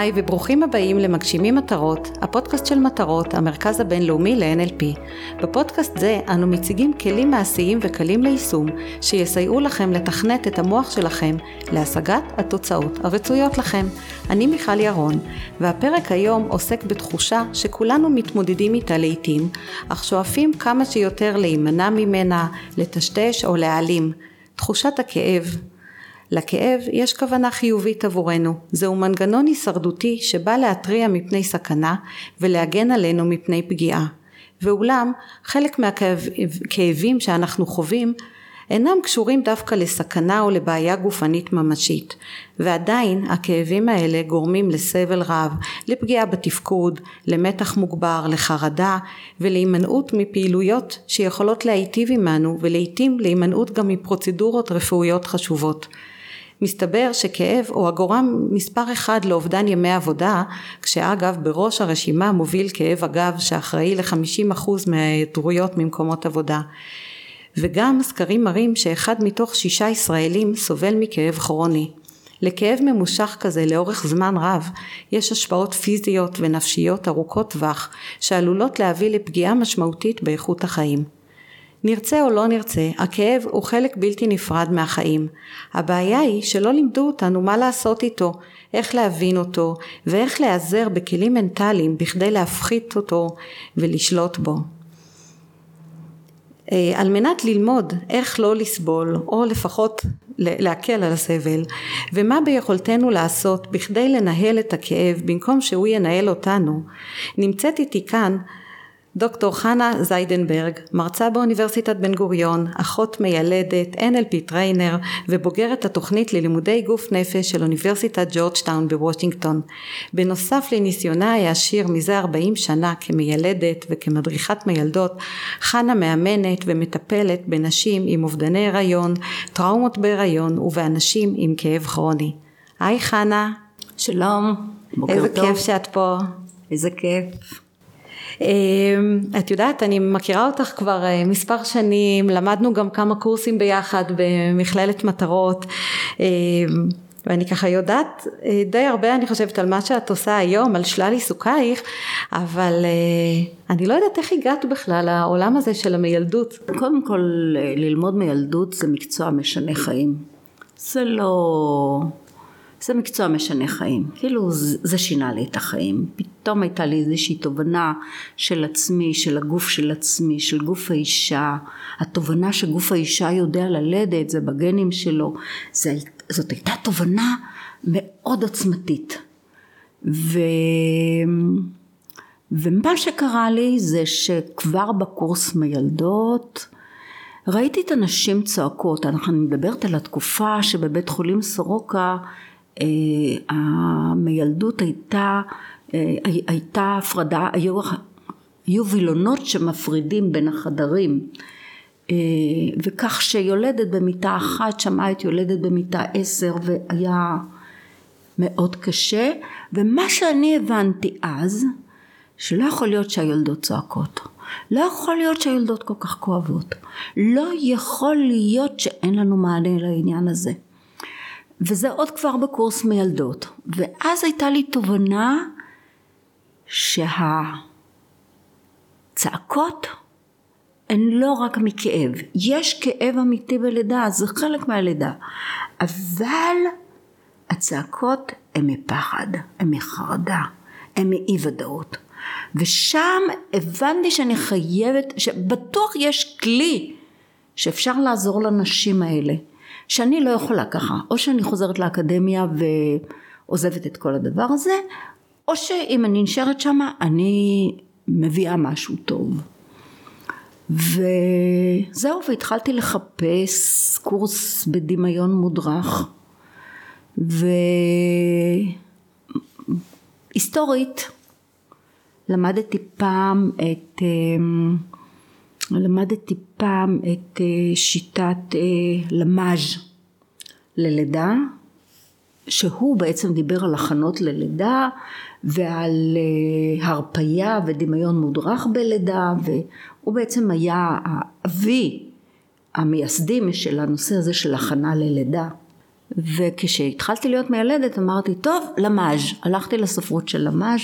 היי וברוכים הבאים למגשימים מטרות, הפודקאסט של מטרות, המרכז הבינלאומי ל-NLP. בפודקאסט זה אנו מציגים כלים מעשיים וקלים ליישום שיסייעו לכם לתכנת את המוח שלכם להשגת התוצאות הרצויות לכם. אני מיכל ירון, והפרק היום עוסק בתחושה שכולנו מתמודדים איתה לעיתים, אך שואפים כמה שיותר להימנע ממנה, לטשטש או להעלים. תחושת הכאב. לכאב יש כוונה חיובית עבורנו. זהו מנגנון הישרדותי שבא להתריע מפני סכנה ולהגן עלינו מפני פגיעה. ואולם, חלק מהכאבים שאנחנו חווים אינם קשורים דווקא לסכנה או לבעיה גופנית ממשית, ועדיין הכאבים האלה גורמים לסבל רב, לפגיעה בתפקוד, למתח מוגבר, לחרדה ולהימנעות מפעילויות שיכולות להיטיב עמנו ולעיתים להימנעות גם מפרוצדורות רפואיות חשובות. מסתבר שכאב הוא הגורם מספר אחד לאובדן ימי עבודה, כשאגב בראש הרשימה מוביל כאב הגב שאחראי ל-50% מההיעדרויות ממקומות עבודה. וגם סקרים מראים שאחד מתוך שישה ישראלים סובל מכאב כרוני. לכאב ממושך כזה לאורך זמן רב יש השפעות פיזיות ונפשיות ארוכות טווח שעלולות להביא לפגיעה משמעותית באיכות החיים. נרצה או לא נרצה, הכאב הוא חלק בלתי נפרד מהחיים. הבעיה היא שלא לימדו אותנו מה לעשות איתו, איך להבין אותו, ואיך להיעזר בכלים מנטליים בכדי להפחית אותו ולשלוט בו. אה, על מנת ללמוד איך לא לסבול או לפחות להקל על הסבל ומה ביכולתנו לעשות בכדי לנהל את הכאב במקום שהוא ינהל אותנו נמצאת איתי כאן דוקטור חנה זידנברג, מרצה באוניברסיטת בן גוריון, אחות מיילדת, NLP trainer ובוגרת התוכנית ללימודי גוף נפש של אוניברסיטת ג'ורג'טאון בוושינגטון. בנוסף לניסיונה העשיר מזה 40 שנה כמיילדת וכמדריכת מיילדות, חנה מאמנת ומטפלת בנשים עם אובדני הריון, טראומות בהריון ובאנשים עם כאב כרוני. היי חנה. שלום, בוקר איזה טוב. איזה כיף שאת פה. איזה כיף. אמ, את יודעת, אני מכירה אותך כבר אה, מספר שנים, למדנו גם כמה קורסים ביחד במכללת מטרות. אמ, ואני ככה יודעת אה, די הרבה אני חושבת על מה שאת עושה היום, על שלל עיסוקייך, אבל אה, אני לא יודעת איך הגעת בכלל לעולם הזה של המיילדות. קודם כל ללמוד מיילדות זה מקצוע משנה חיים. זה לא... זה מקצוע משנה חיים, כאילו זה, שינה לי את החיים, פתאום הייתה לי איזושהי תובנה של עצמי, של הגוף של עצמי, של גוף האישה, התובנה שגוף האישה יודע ללדת, זה בגנים שלו, זה, זאת הייתה תובנה מאוד עוצמתית. ו... ומה שקרה לי זה שכבר בקורס מילדות ראיתי את הנשים צועקות, אני מדברת על התקופה שבבית חולים סורוקה המילדות הייתה, אה, הייתה הפרדה, היו, היו וילונות שמפרידים בין החדרים. אה, וכך שיולדת במיטה אחת שמעה את יולדת במיטה עשר והיה מאוד קשה. ומה שאני הבנתי אז שלא יכול להיות שהיולדות צועקות. לא יכול להיות שהיולדות כל כך כואבות. לא יכול להיות שאין לנו מענה לעניין הזה וזה עוד כבר בקורס מיילדות. ואז הייתה לי תובנה שהצעקות הן לא רק מכאב. יש כאב אמיתי בלידה, זה חלק מהלידה. אבל הצעקות הן מפחד, הן מחרדה, הן מאי ודאות. ושם הבנתי שאני חייבת, שבטוח יש כלי שאפשר לעזור לנשים האלה. שאני לא יכולה ככה, או שאני חוזרת לאקדמיה ועוזבת את כל הדבר הזה, או שאם אני נשארת שמה אני מביאה משהו טוב. וזהו, והתחלתי לחפש קורס בדמיון מודרך, והיסטורית למדתי פעם את אמ, למדתי פעם את אה, שיטת אה, למאז' ללידה שהוא בעצם דיבר על הכנות ללידה ועל אה, הרפייה ודמיון מודרך בלידה והוא בעצם היה האבי המייסדים של הנושא הזה של הכנה ללידה. וכשהתחלתי להיות מיילדת אמרתי טוב למאז' הלכתי לספרות של למאז'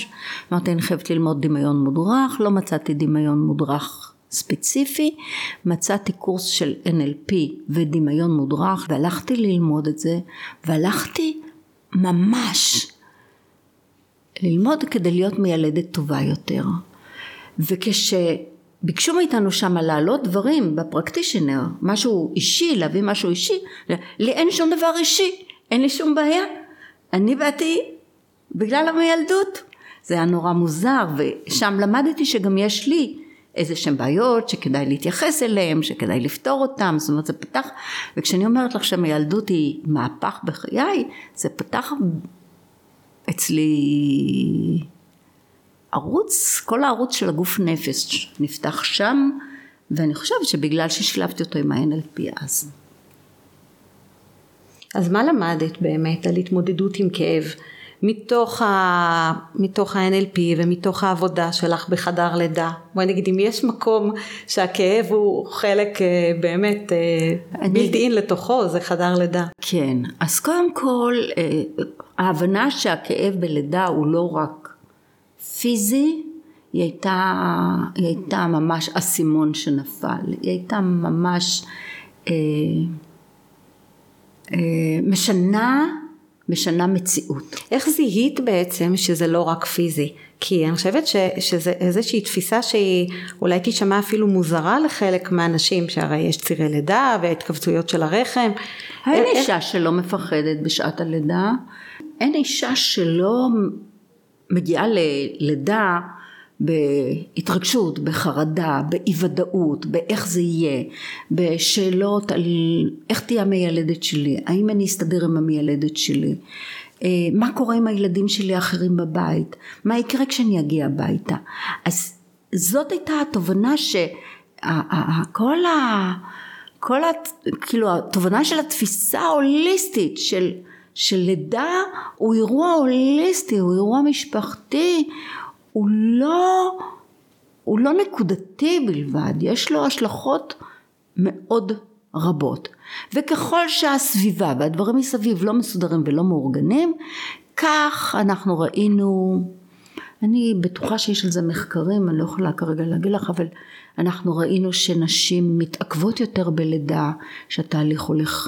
אמרתי אני חייבת ללמוד דמיון מודרך. לא מצאתי דמיון מודרך ספציפי מצאתי קורס של NLP ודמיון מודרך והלכתי ללמוד את זה והלכתי ממש ללמוד כדי להיות מיילדת טובה יותר. וכשביקשו מאיתנו שם להעלות דברים בפרקטישנר משהו אישי להביא משהו אישי לי אין שום דבר אישי אין לי שום בעיה. אני באתי בגלל המילדות זה היה נורא מוזר ושם למדתי שגם יש לי איזה שהן בעיות שכדאי להתייחס אליהן, שכדאי לפתור אותן, זאת אומרת זה פתח, וכשאני אומרת לך שהמיילדות היא מהפך בחיי, זה פתח אצלי ערוץ, כל הערוץ של הגוף נפש נפתח שם, ואני חושבת שבגלל ששילבתי אותו עם ה-NLP אז. אז מה למדת באמת על התמודדות עם כאב? מתוך, ה, מתוך ה-NLP ומתוך העבודה שלך בחדר לידה. בואי נגיד אם יש מקום שהכאב הוא חלק אה, באמת אה, אני... בלתי אין לתוכו זה חדר לידה. כן, אז קודם כל אה, ההבנה שהכאב בלידה הוא לא רק פיזי, היא הייתה, היא הייתה ממש אסימון שנפל, היא הייתה ממש אה, אה, משנה משנה מציאות. איך זיהית בעצם שזה לא רק פיזי? כי אני חושבת ש, שזה איזושהי תפיסה שהיא אולי תישמע אפילו מוזרה לחלק מהאנשים, שהרי יש צירי לידה והתכווצויות של הרחם. אין איך... אישה שלא מפחדת בשעת הלידה, אין אישה שלא מגיעה ללידה בהתרגשות, בחרדה, באי ודאות, באיך זה יהיה, בשאלות על איך תהיה המיילדת שלי, האם אני אסתדר עם המיילדת שלי, אה, מה קורה עם הילדים שלי האחרים בבית, מה יקרה כשאני אגיע הביתה. אז זאת הייתה התובנה שכל ה... כל ה... כאילו התובנה של התפיסה ההוליסטית של, של לידה הוא אירוע הוליסטי, הוא אירוע משפחתי, הוא לא, הוא לא נקודתי בלבד, יש לו השלכות מאוד רבות. וככל שהסביבה והדברים מסביב לא מסודרים ולא מאורגנים, כך אנחנו ראינו, אני בטוחה שיש על זה מחקרים, אני לא יכולה כרגע להגיד לך, אבל אנחנו ראינו שנשים מתעכבות יותר בלידה, שהתהליך הולך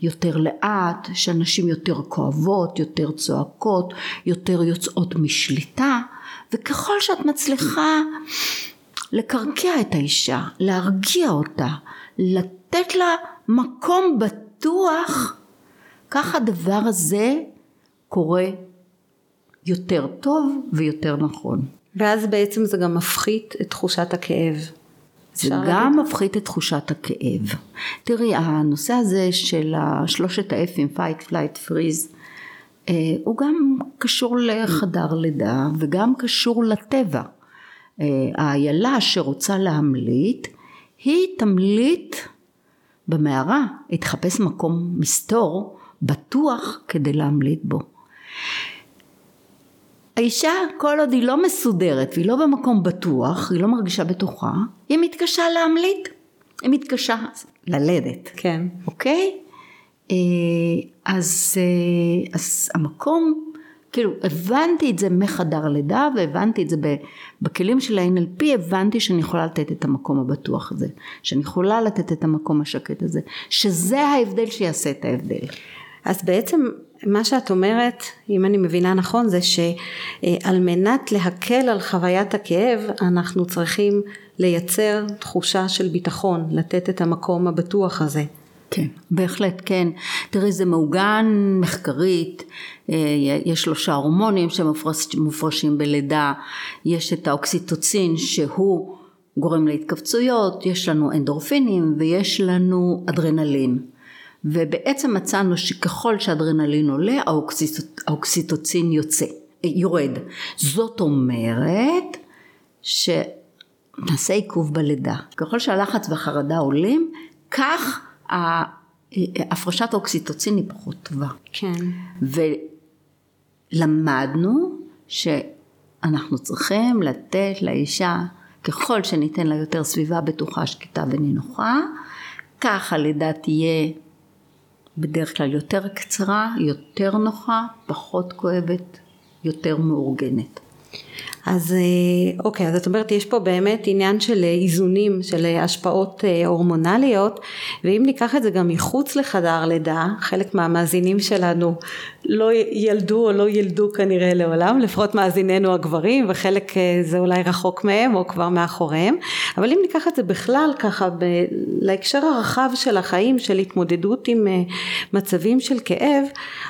יותר לאט, שנשים יותר כואבות, יותר צועקות, יותר יוצאות משליטה, וככל שאת מצליחה לקרקע את האישה, להרגיע אותה, לתת לה מקום בטוח, כך הדבר הזה קורה יותר טוב ויותר נכון. ואז בעצם זה גם מפחית את תחושת הכאב. זה גם להגיד? מפחית את תחושת הכאב. תראי, הנושא הזה של שלושת fight, flight, freeze, אה, הוא גם קשור לחדר לידה וגם קשור לטבע. אה, האיילה שרוצה להמליט, היא תמליט במערה, היא תחפש מקום מסתור בטוח כדי להמליט בו. האישה כל עוד היא לא מסודרת והיא לא במקום בטוח, היא לא מרגישה בטוחה, היא מתקשה להמליט, היא מתקשה ללדת. כן. אוקיי? אה, אז, אה, אז המקום, כאילו הבנתי את זה מחדר לידה והבנתי את זה בכלים של ה-NLP, הבנתי שאני יכולה לתת את המקום הבטוח הזה, שאני יכולה לתת את המקום השקט הזה, שזה ההבדל שיעשה את ההבדל. אז בעצם מה שאת אומרת, אם אני מבינה נכון, זה שעל מנת להקל על חוויית הכאב, אנחנו צריכים לייצר תחושה של ביטחון, לתת את המקום הבטוח הזה. כן, בהחלט כן. תראי זה מעוגן מחקרית, אה, יש שלושה הורמונים שמופרשים בלידה, יש את האוקסיטוצין שהוא גורם להתכווצויות, יש לנו אנדורפינים ויש לנו אדרנלין. ובעצם מצאנו שככל שאדרנלין עולה האוקסיטוצין יוצא, יורד. זאת אומרת שנעשה עיכוב בלידה. ככל שהלחץ והחרדה עולים, כך הפרשת האוקסיטוצין היא פחות טובה. כן. ולמדנו שאנחנו צריכים לתת לאישה, ככל שניתן לה יותר סביבה בטוחה, שקטה ונינוחה, כך הלידה תהיה בדרך כלל יותר קצרה, יותר נוחה, פחות כואבת, יותר מאורגנת. אז אה, אוקיי, אז את אומרת יש פה באמת עניין של אה, איזונים, של אה, השפעות הורמונליות, ואם ניקח את זה גם מחוץ לחדר לידה, חלק מהמאזינים שלנו לא ילדו או לא ילדו כנראה לעולם, לפחות מאזיננו הגברים, וחלק זה אולי רחוק מהם או כבר מאחוריהם, אבל אם ניקח את זה בכלל ככה ב- להקשר הרחב של החיים, של התמודדות עם מצבים של כאב,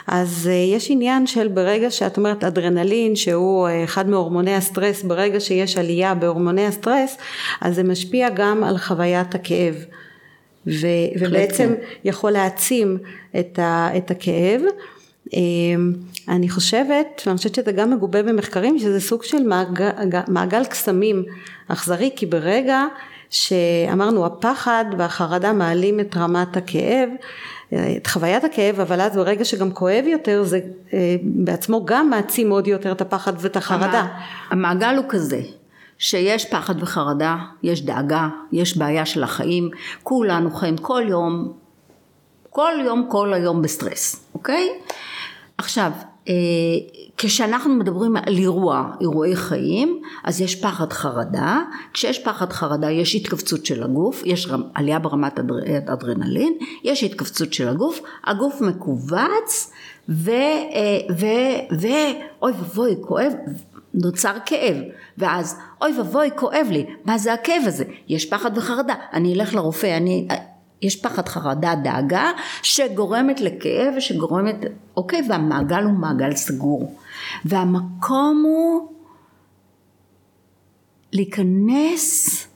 אז יש עניין של ברגע שאת אומרת אדרנלין, שהוא אחד מהורמוני הסטרס, ברגע שיש עלייה בהורמוני הסטרס, אז זה משפיע גם על חוויית הכאב. ו, ובעצם כן. יכול להעצים את, ה, את הכאב. אמ, אני חושבת, ואני חושבת שזה גם מגובה במחקרים, שזה סוג של מעגל, מעגל קסמים אכזרי, כי ברגע שאמרנו הפחד והחרדה מעלים את רמת הכאב, את חוויית הכאב, אבל אז ברגע שגם כואב יותר, זה אה, בעצמו גם מעצים עוד יותר את הפחד ואת החרדה. המעגל הוא כזה, שיש פחד וחרדה, יש דאגה, יש בעיה של החיים, כולנו חיים כל יום, כל יום, כל היום בסטרס, אוקיי? עכשיו, אה, כשאנחנו מדברים על אירוע, אירועי חיים, אז יש פחד חרדה, כשיש פחד חרדה יש התכווצות של הגוף, יש עלייה ברמת אדרנלין, יש התכווצות של הגוף, הגוף מכווץ ו... אה, ואבוי כואב, נוצר כאב, ואז אוי ואבוי כואב לי, מה זה הכאב הזה? יש פחד וחרדה, אני אלך לרופא, אני... יש פחד חרדה דאגה שגורמת לכאב ושגורמת אוקיי והמעגל הוא מעגל סגור. והמקום הוא להיכנס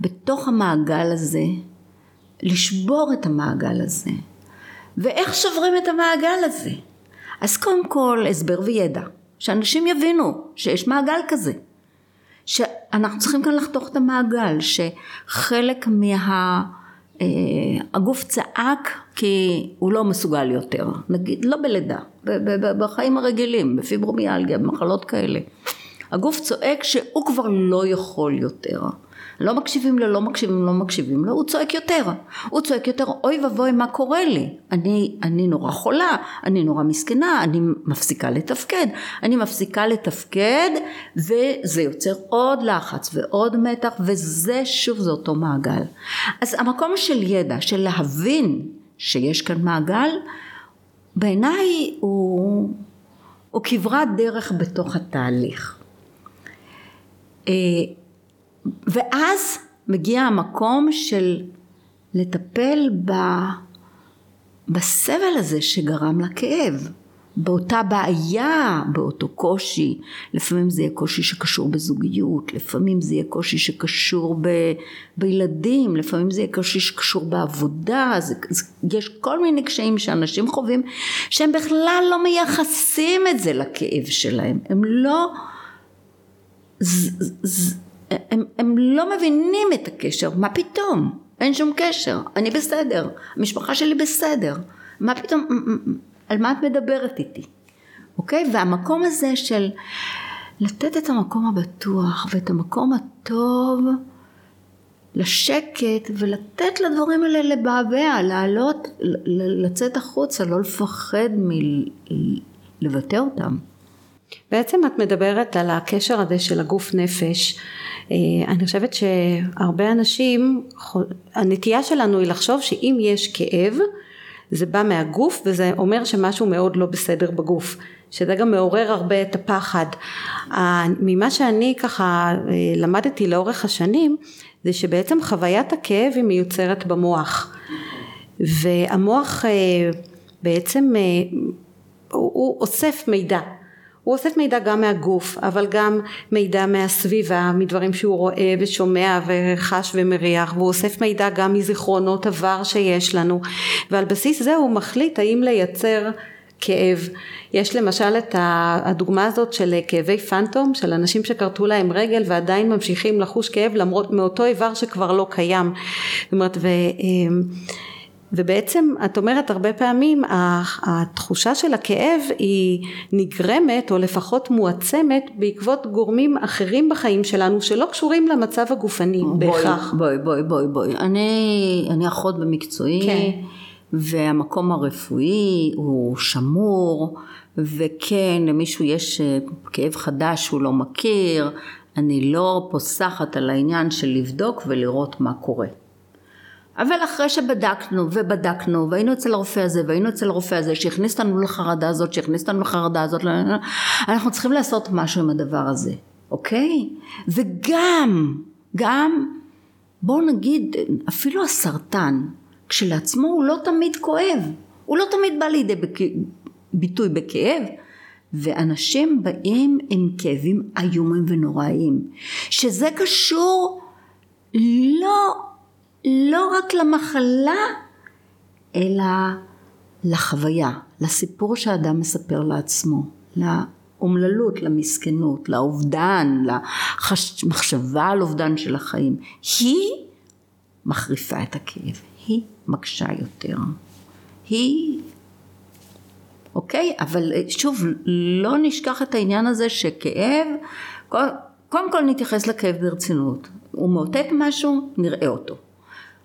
בתוך המעגל הזה לשבור את המעגל הזה. ואיך שוברים את המעגל הזה? אז קודם כל הסבר וידע. שאנשים יבינו שיש מעגל כזה. שאנחנו צריכים כאן לחתוך את המעגל שחלק מה הגוף צעק כי הוא לא מסוגל יותר, נגיד לא בלידה, בחיים הרגילים, בפיברומיאלגיה, במחלות כאלה. הגוף צועק שהוא כבר לא יכול יותר. לא מקשיבים לו, לא מקשיבים, לא מקשיבים לו, הוא צועק יותר. הוא צועק יותר, אוי ואבוי מה קורה לי? אני, אני נורא חולה, אני נורא מסכנה, אני מפסיקה לתפקד. אני מפסיקה לתפקד וזה יוצר עוד לחץ ועוד מתח וזה שוב זה אותו מעגל. אז המקום של ידע, של להבין שיש כאן מעגל, בעיניי הוא, הוא כברת דרך בתוך התהליך. ואז מגיע המקום של לטפל ב, בסבל הזה שגרם לכאב, באותה בעיה, באותו קושי, לפעמים זה יהיה קושי שקשור בזוגיות, לפעמים זה יהיה קושי שקשור ב, בילדים, לפעמים זה יהיה קושי שקשור בעבודה, זה, זה, יש כל מיני קשיים שאנשים חווים שהם בכלל לא מייחסים את זה לכאב שלהם, הם לא... ז, ז, הם, הם לא מבינים את הקשר, מה פתאום? אין שום קשר, אני בסדר, המשפחה שלי בסדר, מה פתאום, על מה את מדברת איתי? אוקיי? והמקום הזה של לתת את המקום הבטוח ואת המקום הטוב לשקט ולתת לדברים האלה לבעבע, לעלות, לצאת החוצה, לא לפחד מלבטא אותם. בעצם את מדברת על הקשר הזה של הגוף נפש. אה, אני חושבת שהרבה אנשים, הנטייה שלנו היא לחשוב שאם יש כאב זה בא מהגוף וזה אומר שמשהו מאוד לא בסדר בגוף שזה גם מעורר הרבה את הפחד. ממה שאני ככה אה, למדתי לאורך השנים זה שבעצם חוויית הכאב היא מיוצרת במוח. והמוח אה, בעצם הוא אוסף מידע הוא אוסף מידע גם מהגוף, אבל גם מידע מהסביבה, מדברים שהוא רואה ושומע וחש ומריח, והוא אוסף מידע גם מזיכרונות עבר שיש לנו, ועל בסיס זה הוא מחליט האם לייצר כאב. יש למשל את הדוגמה הזאת של כאבי פנטום, של אנשים שכרתו להם רגל ועדיין ממשיכים לחוש כאב למרות מאותו איבר שכבר לא קיים. זאת אומרת, ו... ובעצם את אומרת הרבה פעמים התחושה של הכאב היא נגרמת או לפחות מועצמת בעקבות גורמים אחרים בחיים שלנו שלא קשורים למצב הגופני בואי, בהכרח. בואי בואי בואי בואי אני, אני אחות במקצועי כן. והמקום הרפואי הוא שמור, וכן, למישהו יש אה, כאב חדש שהוא לא מכיר, אני לא פוסחת על העניין של לבדוק ולראות מה קורה. אבל אחרי שבדקנו ובדקנו והיינו אצל הרופא הזה והיינו אצל הרופא הזה שהכניס אותנו לחרדה הזאת שהכניס אותנו לחרדה הזאת אנחנו צריכים לעשות משהו עם הדבר הזה אוקיי? וגם גם בואו נגיד אפילו הסרטן כשלעצמו הוא לא תמיד כואב הוא לא תמיד בא לידי ביטוי בכאב ואנשים באים עם כאבים איומים ונוראיים שזה קשור לא לא רק למחלה, אלא לחוויה, לסיפור שהאדם מספר לעצמו, לאומללות, למסכנות, לאובדן, למחשבה על אובדן של החיים. היא מחריפה את הכאב, היא מקשה יותר. היא אוקיי? אבל שוב, לא נשכח את העניין הזה שכאב, קודם כל נתייחס לכאב ברצינות. הוא מאותת משהו, נראה אותו.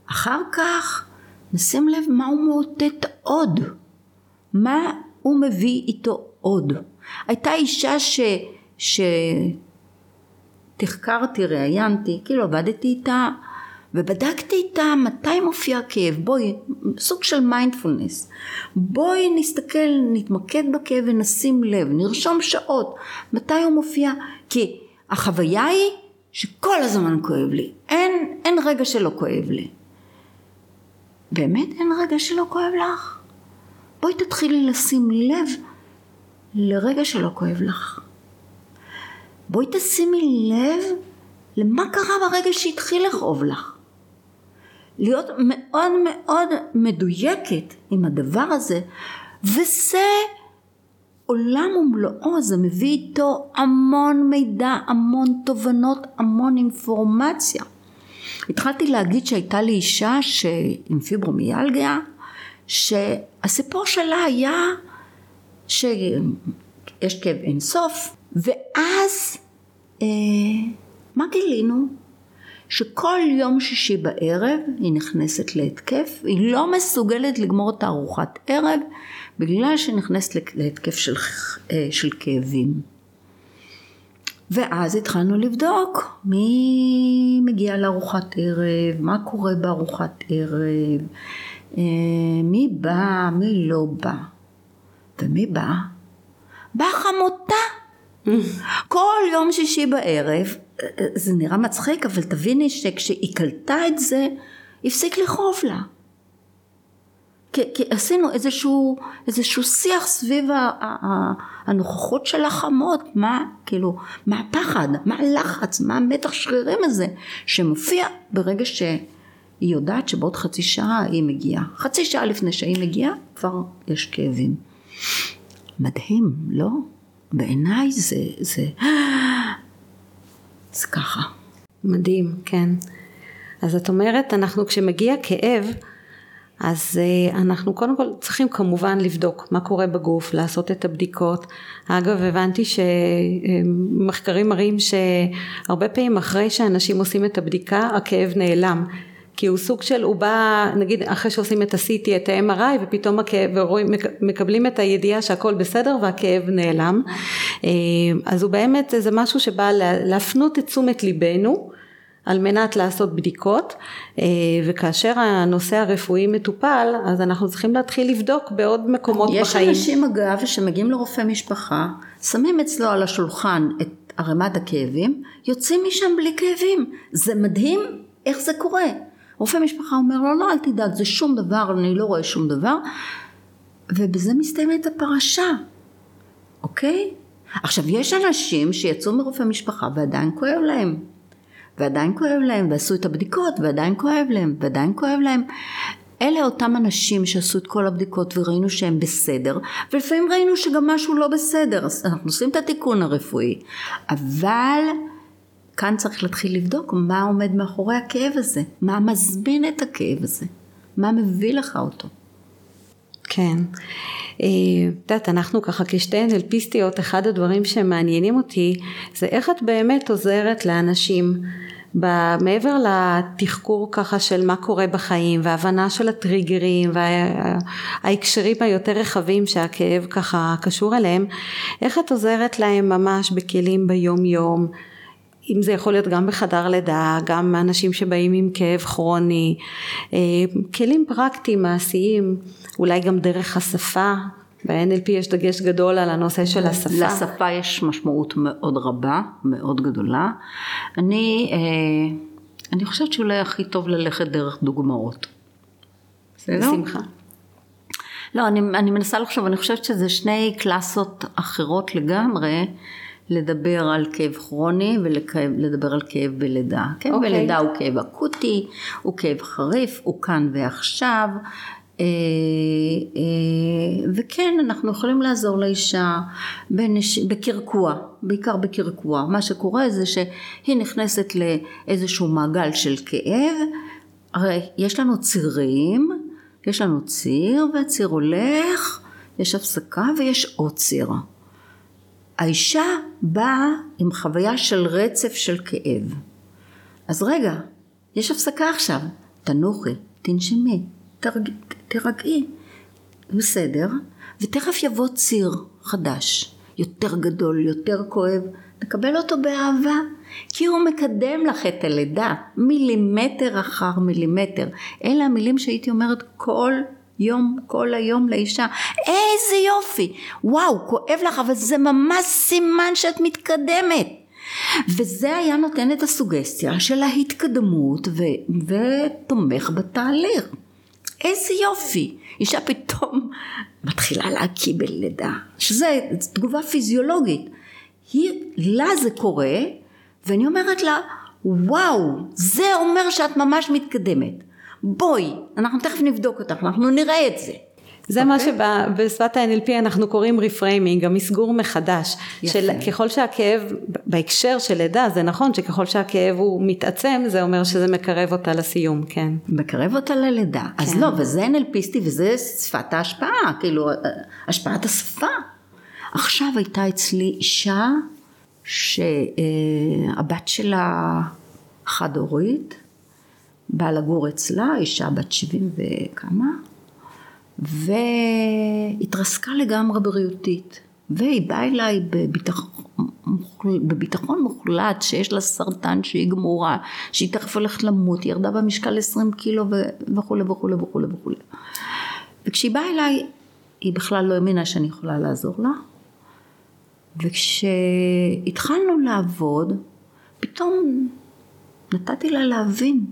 אחר כך נשים לב מה הוא מאותת עוד, מה הוא מביא איתו עוד. הייתה אישה ש... שתחקרתי, ראיינתי, כאילו עבדתי איתה ובדקתי איתה מתי מופיע הכאב, בואי, סוג של מיינדפולנס, בואי נסתכל, נתמקד בכאב ונשים לב, נרשום שעות, מתי הוא מופיע, כי החוויה היא שכל הזמן כואב לי, אין, אין רגע שלא כואב לי. באמת אין רגע שלא כואב לך? בואי תתחילי לשים לב לרגע שלא כואב לך. בואי תשימי לב למה קרה ברגע שהתחיל לכאוב לך. להיות מאוד מאוד מדויקת עם הדבר הזה, וזה עולם ומלואו, זה מביא איתו המון מידע, המון תובנות, המון אינפורמציה. התחלתי להגיד שהייתה לי אישה עם פיברומיאלגיה, שהסיפור שלה היה שיש כאב אינסוף, ואז אה, מה גילינו? שכל יום שישי בערב היא נכנסת להתקף, היא לא מסוגלת לגמור את הארוחת ערב בגלל שהיא נכנסת להתקף של, אה, של כאבים. ואז התחלנו לבדוק מי מגיע לארוחת ערב, מה קורה בארוחת ערב, אה, מי בא, מי לא בא. ומי בא? באה חמותה. כל יום שישי בערב, זה נראה מצחיק, אבל תביני שכשהיא קלטה את זה, הפסיק לכאוב לה. כי, כי עשינו איזשהו, איזשהו שיח סביב ה, ה, הנוכחות של החמות, מה, כאילו, מה הפחד, מה הלחץ, מה המתח שרירים הזה, שמופיע ברגע שהיא יודעת שבעוד חצי שעה היא מגיעה. חצי שעה לפני שהיא מגיעה, כבר יש כאבים. מדהים, לא? בעיניי זה, זה, זה ככה. מדהים, כן. אז את אומרת, אנחנו כשמגיע כאב, אז uh, אנחנו קודם כל צריכים כמובן לבדוק מה קורה בגוף, לעשות את הבדיקות. אגב, הבנתי שמחקרים מראים שהרבה פעמים אחרי שאנשים עושים את הבדיקה, הכאב נעלם. כי הוא סוג של, הוא בא, נגיד אחרי שעושים את ה-CT, את ה-MRI, ופתאום הכאב, ורואים, מקבלים את הידיעה שהכל בסדר והכאב נעלם. אה, אז הוא באמת, זה משהו שבא להפנות את תשומת ליבנו. על מנת לעשות בדיקות אה, וכאשר הנושא הרפואי מטופל אז אנחנו צריכים להתחיל לבדוק בעוד מקומות יש בחיים. יש אנשים אגב שמגיעים לרופא משפחה, שמים אצלו על השולחן את ערימת הכאבים, יוצאים משם בלי כאבים. זה מדהים איך זה קורה. רופא משפחה אומר לו לא אל תדאג זה שום דבר אני לא רואה שום דבר ובזה מסתיימת הפרשה אוקיי? עכשיו יש אנשים שיצאו מרופא משפחה ועדיין כואב להם ועדיין כואב להם, ועשו את הבדיקות, ועדיין כואב להם, ועדיין כואב להם. אלה אותם אנשים שעשו את כל הבדיקות וראינו שהם בסדר, ולפעמים ראינו שגם משהו לא בסדר, אז אנחנו עושים את התיקון הרפואי. אבל כאן צריך להתחיל לבדוק מה עומד מאחורי הכאב הזה, מה מזמין את הכאב הזה, מה מביא לך אותו. כן. אה, את יודעת, אנחנו ככה כשתי NLPיסטיות, אחד הדברים שמעניינים אותי זה איך את באמת עוזרת לאנשים מעבר לתחקור ככה של מה קורה בחיים והבנה של הטריגרים וההקשרים היותר רחבים שהכאב ככה קשור אליהם, איך את עוזרת להם ממש בכלים ביום יום, אם זה יכול להיות גם בחדר לידה, גם אנשים שבאים עם כאב כרוני, אה, כלים פרקטיים מעשיים, אולי גם דרך השפה, ב-NLP יש דגש גדול על הנושא של השפה. לשפה יש משמעות מאוד רבה, מאוד גדולה. אני, אה, אני חושבת שאולי הכי טוב ללכת דרך דוגמאות. בסדר? בשמחה. לא, אני, אני מנסה לחשוב, אני חושבת שזה שני קלאסות אחרות לגמרי. לדבר על כאב כרוני ולדבר על כאב בלידה. כאב okay. אוקיי. בלידה הוא כאב אקוטי, הוא כאב חריף, הוא כאן ועכשיו. אה, אה, וכן, אנחנו יכולים לעזור לאישה בנש... בקרקוע, בעיקר בקרקוע. מה שקורה זה שהיא נכנסת לאיזשהו מעגל של כאב, הרי יש לנו צירים, יש לנו ציר והציר הולך, יש הפסקה ויש עוד ציר. האישה באה עם חוויה של רצף של כאב. אז רגע, יש הפסקה עכשיו, תנוחי, תנשמי, תרג... תרגעי, בסדר, ותכף יבוא ציר חדש, יותר גדול, יותר כואב, נקבל אותו באהבה, כי הוא מקדם לך את הלידה, מילימטר אחר מילימטר. אלה המילים שהייתי אומרת כל יום כל היום לאישה, איזה יופי, וואו, כואב לך, אבל זה ממש סימן שאת מתקדמת. וזה היה נותן את הסוגסטיה של ההתקדמות ו- ותומך בתהליך. איזה יופי, אישה פתאום מתחילה להקיא בלידה, שזה תגובה פיזיולוגית. היא, לה זה קורה, ואני אומרת לה, וואו, זה אומר שאת ממש מתקדמת. בואי, אנחנו תכף נבדוק אותך, אנחנו נראה את זה. זה אוקיי. מה אוקיי? שבשפת ה-NLP אנחנו קוראים reframing, המסגור מחדש, יפה. של ככל שהכאב, בהקשר של לידה זה נכון שככל שהכאב הוא מתעצם זה אומר שזה מקרב אותה לסיום, כן. מקרב אותה ללידה, כן. אז לא, וזה NLPיסטי וזה שפת ההשפעה, כאילו השפעת השפה. עכשיו הייתה אצלי אישה שהבת שלה חד הורית, באה לגור אצלה, אישה בת שבעים וכמה, והתרסקה לגמרי בריאותית. והיא באה אליי בביטחון, בביטחון מוחלט שיש לה סרטן שהיא גמורה, שהיא תכף הולכת למות, היא ירדה במשקל 20 קילו וכולי וכולי וכולי וכולי. וכשהיא באה אליי, היא בכלל לא האמינה שאני יכולה לעזור לה. וכשהתחלנו לעבוד, פתאום נתתי לה להבין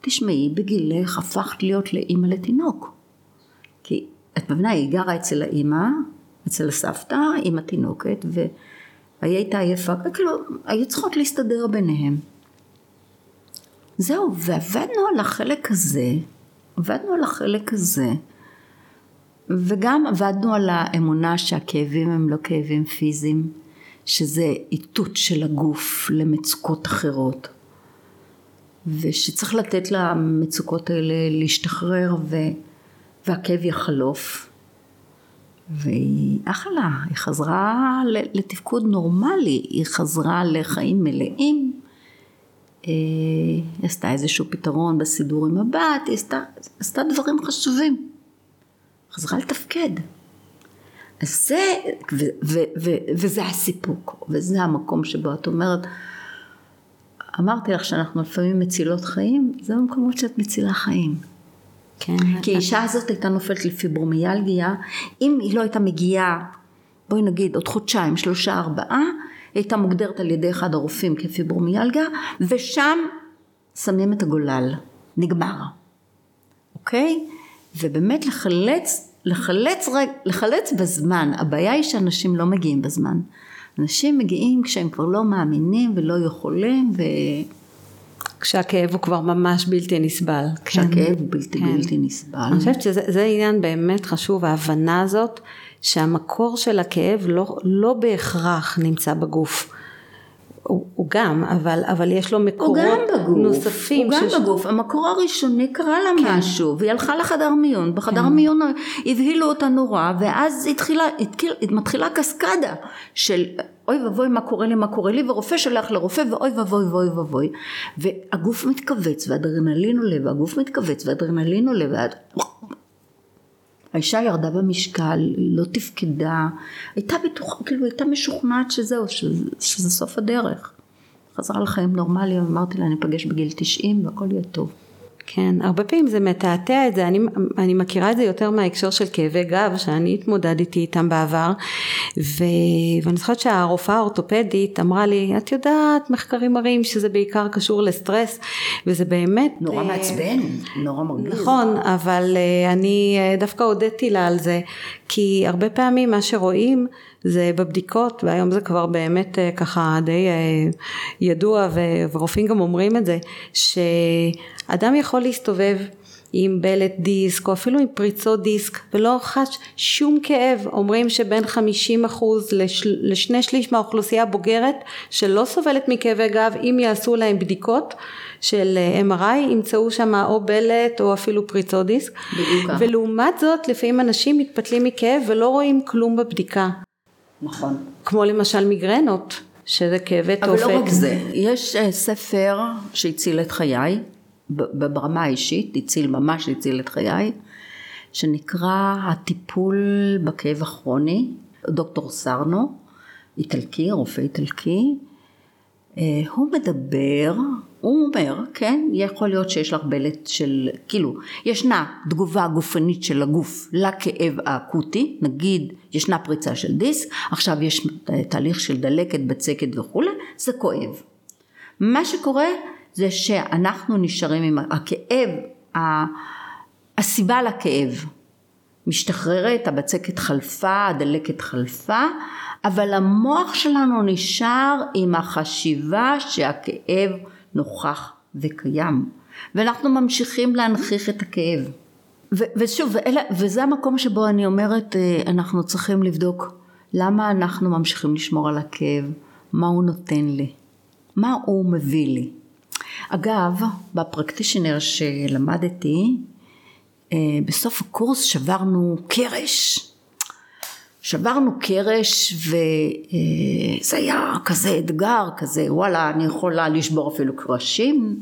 תשמעי, בגילך הפכת להיות לאימא לתינוק. כי את מבינה, היא גרה אצל האימא, אצל הסבתא, עם התינוקת, והיא הייתה עייפה, כאילו, היו צריכות להסתדר ביניהם. זהו, ועבדנו על החלק הזה, עבדנו על החלק הזה, וגם עבדנו על האמונה שהכאבים הם לא כאבים פיזיים, שזה איתות של הגוף למצוקות אחרות. ושצריך לתת למצוקות האלה להשתחרר ו... והכאב יחלוף. והיא אכלה, היא חזרה לתפקוד נורמלי, היא חזרה לחיים מלאים, אה, היא עשתה איזשהו פתרון בסידור עם הבת, היא עשתה, עשתה דברים חשובים, חזרה לתפקד. אז זה, ו, ו, ו, וזה הסיפוק, וזה המקום שבו את אומרת, אמרתי לך שאנחנו לפעמים מצילות חיים, זה במקומות שאת מצילה חיים. כן. כי האישה הזאת הייתה נופלת לפיברומיאלגיה, אם היא לא הייתה מגיעה, בואי נגיד עוד חודשיים, שלושה, ארבעה, היא הייתה מוגדרת על ידי אחד הרופאים כפיברומיאלגיה, ושם שמים את הגולל, נגמר. אוקיי? ובאמת לחלץ, לחלץ, לחלץ בזמן, הבעיה היא שאנשים לא מגיעים בזמן. אנשים מגיעים כשהם כבר לא מאמינים ולא יכולים ו... כשהכאב הוא כבר ממש בלתי נסבל. כשהכאב כן. הוא בלתי כן. בלתי נסבל. אני חושבת שזה עניין באמת חשוב, ההבנה הזאת שהמקור של הכאב לא, לא בהכרח נמצא בגוף. הוא, הוא גם, אבל, אבל יש לו מקורות נוספים. הוא גם שש... בגוף, המקור הראשוני קרה לה כן. משהו, והיא הלכה לחדר מיון, בחדר כן. מיון הבהילו אותה נורא, ואז התחילה, התחיל, מתחילה קסקדה של אוי ואבוי מה קורה לי, מה קורה לי, ורופא שולח לרופא, ואוי ואבוי ואוי ואבוי. והגוף מתכווץ, ואדרנלין עולה, והגוף מתכווץ, ואדרנלין עולה, ואת... האישה ירדה במשקל, לא תפקדה, הייתה בטוחה, כאילו הייתה משוכנעת שזהו, שזה, שזה סוף הדרך. חזרה לחיים נורמליים, אמרתי לה, ניפגש בגיל 90 והכל יהיה טוב. כן, הרבה פעמים זה מתעתע את זה, אני, אני מכירה את זה יותר מההקשר של כאבי גב, שאני התמודדתי איתם בעבר, ו, ואני זוכרת שהרופאה האורתופדית אמרה לי, את יודעת, מחקרים מראים שזה בעיקר קשור לסטרס, וזה באמת... נורא uh, מעצבן, נורא מרגיז. נכון, אבל uh, אני uh, דווקא הודיתי לה על זה, כי הרבה פעמים מה שרואים זה בבדיקות, והיום זה כבר באמת uh, ככה די uh, ידוע, ורופאים גם אומרים את זה, ש... אדם יכול להסתובב עם בלט דיסק או אפילו עם פריצות דיסק ולא חש שום כאב. אומרים שבין 50% לשל, לשני שליש מהאוכלוסייה הבוגרת שלא סובלת מכאבי גב אם יעשו להם בדיקות של אה, MRI ימצאו שם או בלט או אפילו פריצות דיסק. בדיוק. ולעומת זאת לפעמים אנשים מתפתלים מכאב ולא רואים כלום בבדיקה נכון. כמו למשל מיגרנות שזה כאבי תופת אבל לא רק זה יש uh, ספר שהציל את חיי ברמה האישית, הציל, ממש הציל את חיי, שנקרא הטיפול בכאב הכרוני, דוקטור סרנו, איטלקי, רופא איטלקי, אה, הוא מדבר, הוא אומר, כן, יכול להיות שיש לך בלט של, כאילו, ישנה תגובה גופנית של הגוף לכאב האקוטי, נגיד ישנה פריצה של דיסק, עכשיו יש תהליך של דלקת, בצקת וכולי, זה כואב. מה שקורה זה שאנחנו נשארים עם הכאב, הסיבה לכאב משתחררת, הבצקת חלפה, הדלקת חלפה, אבל המוח שלנו נשאר עם החשיבה שהכאב נוכח וקיים, ואנחנו ממשיכים להנכיח את הכאב. ו- ושוב, ואלה, וזה המקום שבו אני אומרת, אה, אנחנו צריכים לבדוק למה אנחנו ממשיכים לשמור על הכאב, מה הוא נותן לי, מה הוא מביא לי. אגב, בפרקטישנר שלמדתי, אה, בסוף הקורס שברנו קרש. שברנו קרש וזה היה כזה אתגר, כזה וואלה אני יכולה לשבור אפילו קרשים.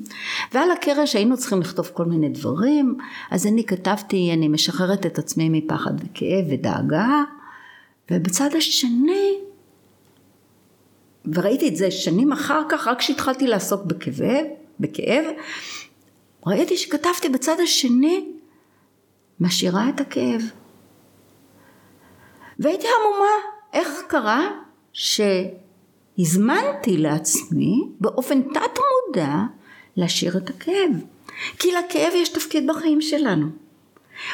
ועל הקרש היינו צריכים לכתוב כל מיני דברים. אז אני כתבתי אני משחררת את עצמי מפחד וכאב ודאגה. ובצד השני וראיתי את זה שנים אחר כך רק כשהתחלתי לעסוק בכאב בכאב, ראיתי שכתבתי בצד השני, משאירה את הכאב. והייתי המומה, איך קרה? שהזמנתי לעצמי באופן תת מודע להשאיר את הכאב. כי לכאב יש תפקיד בחיים שלנו.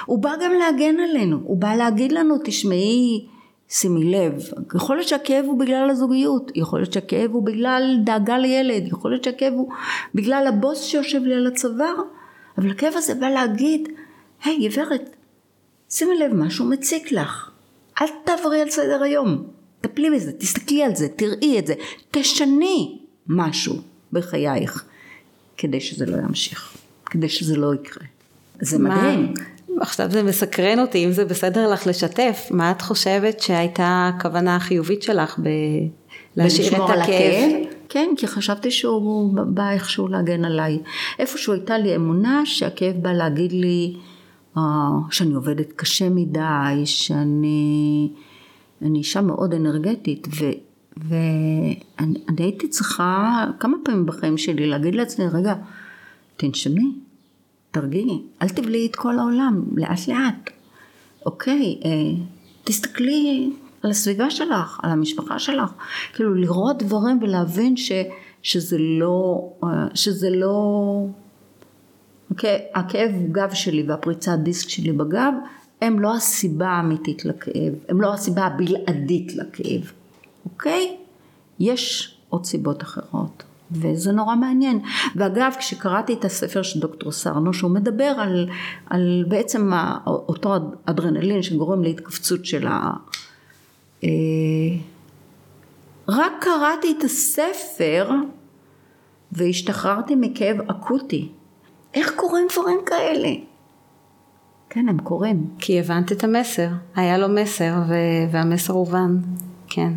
הוא בא גם להגן עלינו, הוא בא להגיד לנו תשמעי שימי לב, יכול להיות שהכאב הוא בגלל הזוגיות, יכול להיות שהכאב הוא בגלל דאגה לילד, יכול להיות שהכאב הוא בגלל הבוס שיושב לי על הצוואר, אבל הכאב הזה בא להגיד, היי hey, גברת, שימי לב, משהו מציק לך, אל תעברי על סדר היום, טפלי בזה, תסתכלי על זה, תראי את זה, תשני משהו בחייך, כדי שזה לא ימשיך, כדי שזה לא יקרה. זה מדהים. עכשיו זה מסקרן אותי, אם זה בסדר לך לשתף, מה את חושבת שהייתה הכוונה החיובית שלך ב... להשאיר את הכאב? כן, כי חשבתי שהוא בא איכשהו להגן עליי. איפשהו הייתה לי אמונה שהכאב בא להגיד לי שאני עובדת קשה מדי, שאני אני אישה מאוד אנרגטית, ו, ואני הייתי צריכה כמה פעמים בחיים שלי להגיד לעצמי, רגע, תנשמי, תרגיעי, אל תבלעי את כל העולם, לאט לאט. אוקיי, אה, תסתכלי על הסביבה שלך, על המשפחה שלך, כאילו לראות דברים ולהבין ש, שזה לא, אה, שזה לא, הכאב גב שלי והפריצת דיסק שלי בגב הם לא הסיבה האמיתית לכאב, הם לא הסיבה הבלעדית לכאב, אוקיי? יש עוד סיבות אחרות. וזה נורא מעניין. ואגב, כשקראתי את הספר של דוקטור סרנו, שהוא מדבר על, על בעצם אותו אדרנלין שגורם להתכווצות של ה... אה, רק קראתי את הספר והשתחררתי מכאב אקוטי. איך קורים דברים כאלה? כן, הם קורים. כי הבנת את המסר, היה לו מסר והמסר הובן, כן.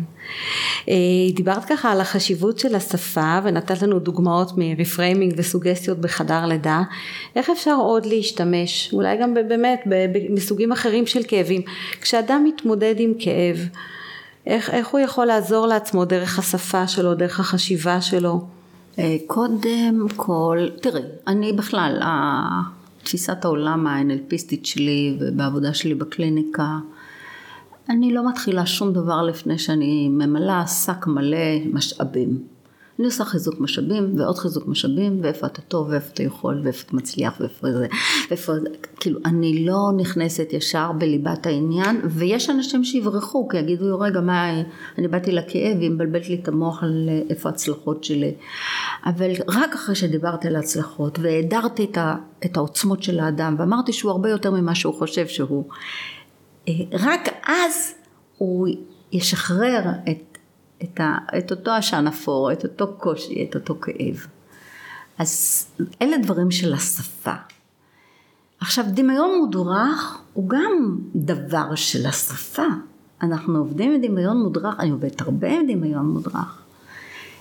אה, דיברת ככה על החשיבות של השפה ונתת לנו דוגמאות מרפריימינג וסוגסטיות בחדר לידה. איך אפשר עוד להשתמש, אולי גם באמת מסוגים אחרים של כאבים, כשאדם מתמודד עם כאב, איך, איך הוא יכול לעזור לעצמו דרך השפה שלו, דרך החשיבה שלו? אה, קודם כל, תראי, אני בכלל, תפיסת העולם האנלפיסטית שלי ובעבודה שלי בקליניקה, אני לא מתחילה שום דבר לפני שאני ממלאה שק מלא משאבים. אני עושה חיזוק משאבים ועוד חיזוק משאבים ואיפה אתה טוב ואיפה אתה יכול ואיפה אתה מצליח ואיפה זה ואיפה זה כאילו אני לא נכנסת ישר בליבת העניין ויש אנשים שיברחו כי יגידו רגע מה אני באתי לכאב והיא מבלבלת לי את המוח על איפה ההצלחות שלי. אבל רק אחרי שדיברתי על ההצלחות והדרתי את, את העוצמות של האדם ואמרתי שהוא הרבה יותר ממה שהוא חושב שהוא אה, רק אז הוא ישחרר את, את, ה, את אותו עשן אפור, את אותו קושי, את אותו כאב. אז אלה דברים של השפה. עכשיו דמיון מודרך הוא גם דבר של השפה. אנחנו עובדים עם דמיון מודרך, אני עובדת הרבה עם דמיון מודרך.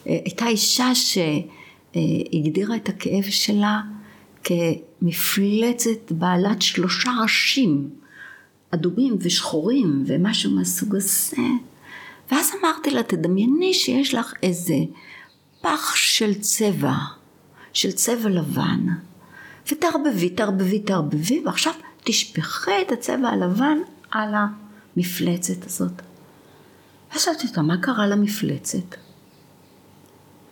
אה, הייתה אישה שהגדירה את הכאב שלה כמפלצת בעלת שלושה ראשים. אדומים ושחורים ומשהו מהסוג הזה. ואז אמרתי לה, תדמייני שיש לך איזה פח של צבע, של צבע לבן, ותערבבי, תערבבי, תערבבי, ועכשיו תשפכי את הצבע הלבן על המפלצת הזאת. ואז שאלתי אותה, מה קרה למפלצת?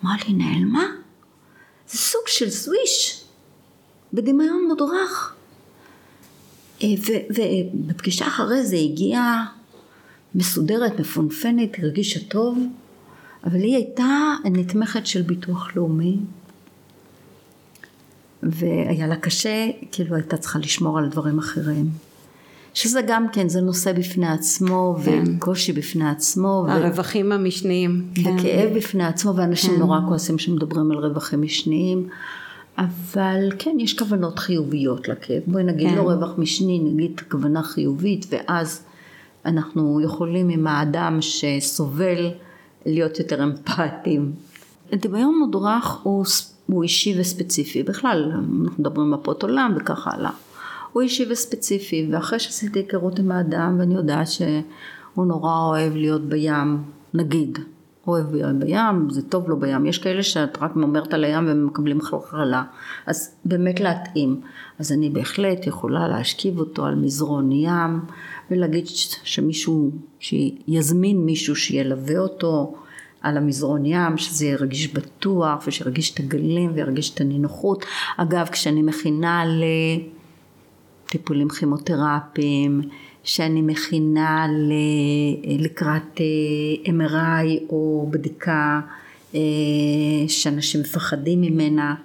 אמרה לי, נעלמה? זה סוג של סוויש, בדמיון מודרך. אה, ובפגישה אחרי זה הגיעה מסודרת, מפונפנת, הרגישה טוב, אבל היא הייתה נתמכת של ביטוח לאומי, והיה לה קשה, כאילו הייתה צריכה לשמור על דברים אחרים. שזה גם כן, זה נושא בפני עצמו, כן. וקושי בפני עצמו. הרווחים ו... המשניים. וכאב כן. בפני עצמו, ואנשים כן. נורא כועסים שמדברים על רווחים משניים. אבל כן, יש כוונות חיוביות לכאב. בואי נגיד כן. לא רווח משני, נגיד כוונה חיובית, ואז אנחנו יכולים עם האדם שסובל להיות יותר אמפתיים. דמיון מודרך הוא, הוא אישי וספציפי, בכלל, אנחנו מדברים מפות עולם וכך הלאה. הוא אישי וספציפי, ואחרי שעשיתי היכרות עם האדם, ואני יודעת שהוא נורא אוהב להיות בים, נגיד, אוהב בים, זה טוב לו בים, יש כאלה שאת רק אומרת על הים והם מקבלים חלחלה, אז באמת להתאים. אז אני בהחלט יכולה להשכיב אותו על מזרון ים ולהגיד שמישהו, שיזמין מישהו שילווה אותו על המזרון ים, שזה ירגיש בטוח ושירגיש את הגלים וירגיש את הנינוחות. אגב, כשאני מכינה לטיפולים כימותרפיים, שאני מכינה לקראת אה, MRI או בדיקה אה, שאנשים מפחדים ממנה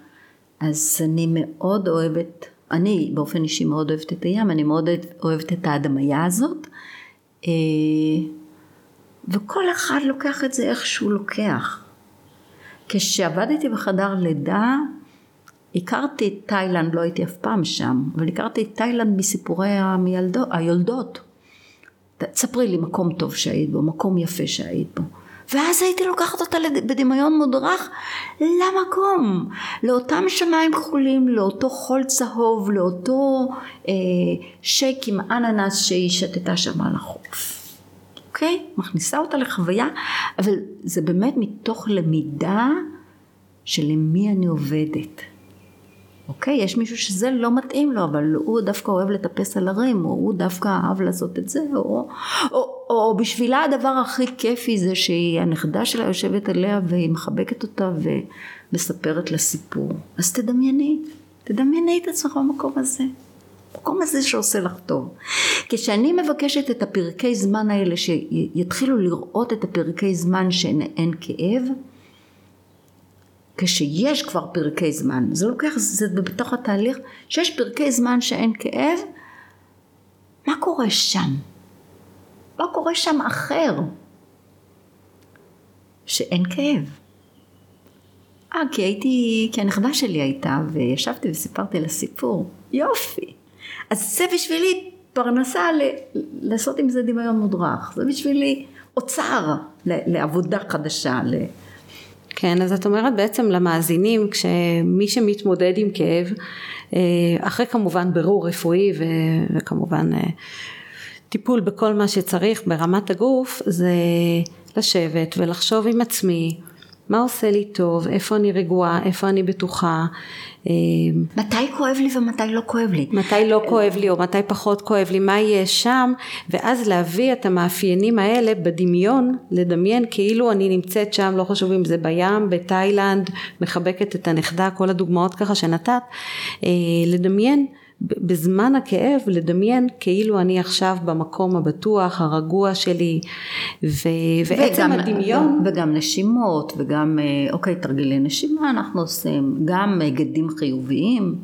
אז אני מאוד אוהבת, אני באופן אישי מאוד אוהבת את הים, אני מאוד אוהבת את ההדמיה הזאת אה, וכל אחד לוקח את זה איך שהוא לוקח. כשעבדתי בחדר לידה הכרתי את תאילנד, לא הייתי אף פעם שם, אבל הכרתי את תאילנד מסיפורי המילדות, היולדות. תספרי לי מקום טוב שהיית בו, מקום יפה שהיית בו. ואז הייתי לוקחת אותה בדמיון מודרך למקום, לאותם שמיים כחולים, לאותו חול צהוב, לאותו אה, שייק עם אננס שהיא שתתה שם על החוף. אוקיי? מכניסה אותה לחוויה, אבל זה באמת מתוך למידה של למי אני עובדת. אוקיי? יש מישהו שזה לא מתאים לו, אבל הוא דווקא אוהב לטפס על הרים, או הוא דווקא אהב לעשות את זה, או, או, או, או בשבילה הדבר הכי כיפי זה שהיא, הנכדה שלה יושבת עליה והיא מחבקת אותה ומספרת לה סיפור. אז תדמייני, תדמייני את עצמך במקום הזה. המקום הזה שעושה לך טוב. כשאני מבקשת את הפרקי זמן האלה, שיתחילו לראות את הפרקי זמן שאין כאב, כשיש כבר פרקי זמן, זה לוקח, זה בתוך התהליך, שיש פרקי זמן שאין כאב, מה קורה שם? מה קורה שם אחר? שאין כאב. אה, כי הייתי, כי הנכדה שלי הייתה, וישבתי וסיפרתי לה סיפור. יופי. אז זה בשבילי פרנסה ל- לעשות עם זה דמיון מודרך. זה בשבילי אוצר לעבודה חדשה. כן, אז את אומרת בעצם למאזינים, כשמי שמתמודד עם כאב, אה, אחרי כמובן בירור רפואי וכמובן אה, טיפול בכל מה שצריך ברמת הגוף, זה לשבת ולחשוב עם עצמי מה עושה לי טוב, איפה אני רגועה, איפה אני בטוחה. אה, מתי כואב לי ומתי לא כואב לי. מתי לא כואב לי או מתי פחות כואב לי, מה יהיה שם, ואז להביא את המאפיינים האלה בדמיון, לדמיין כאילו אני נמצאת שם, לא חשוב אם זה בים, בתאילנד, מחבקת את הנכדה, כל הדוגמאות ככה שנתת, אה, לדמיין בזמן הכאב לדמיין כאילו אני עכשיו במקום הבטוח הרגוע שלי ו- ועצם וגם, הדמיון וגם נשימות וגם אה, אוקיי תרגילי נשימה אנחנו עושים גם היגדים חיוביים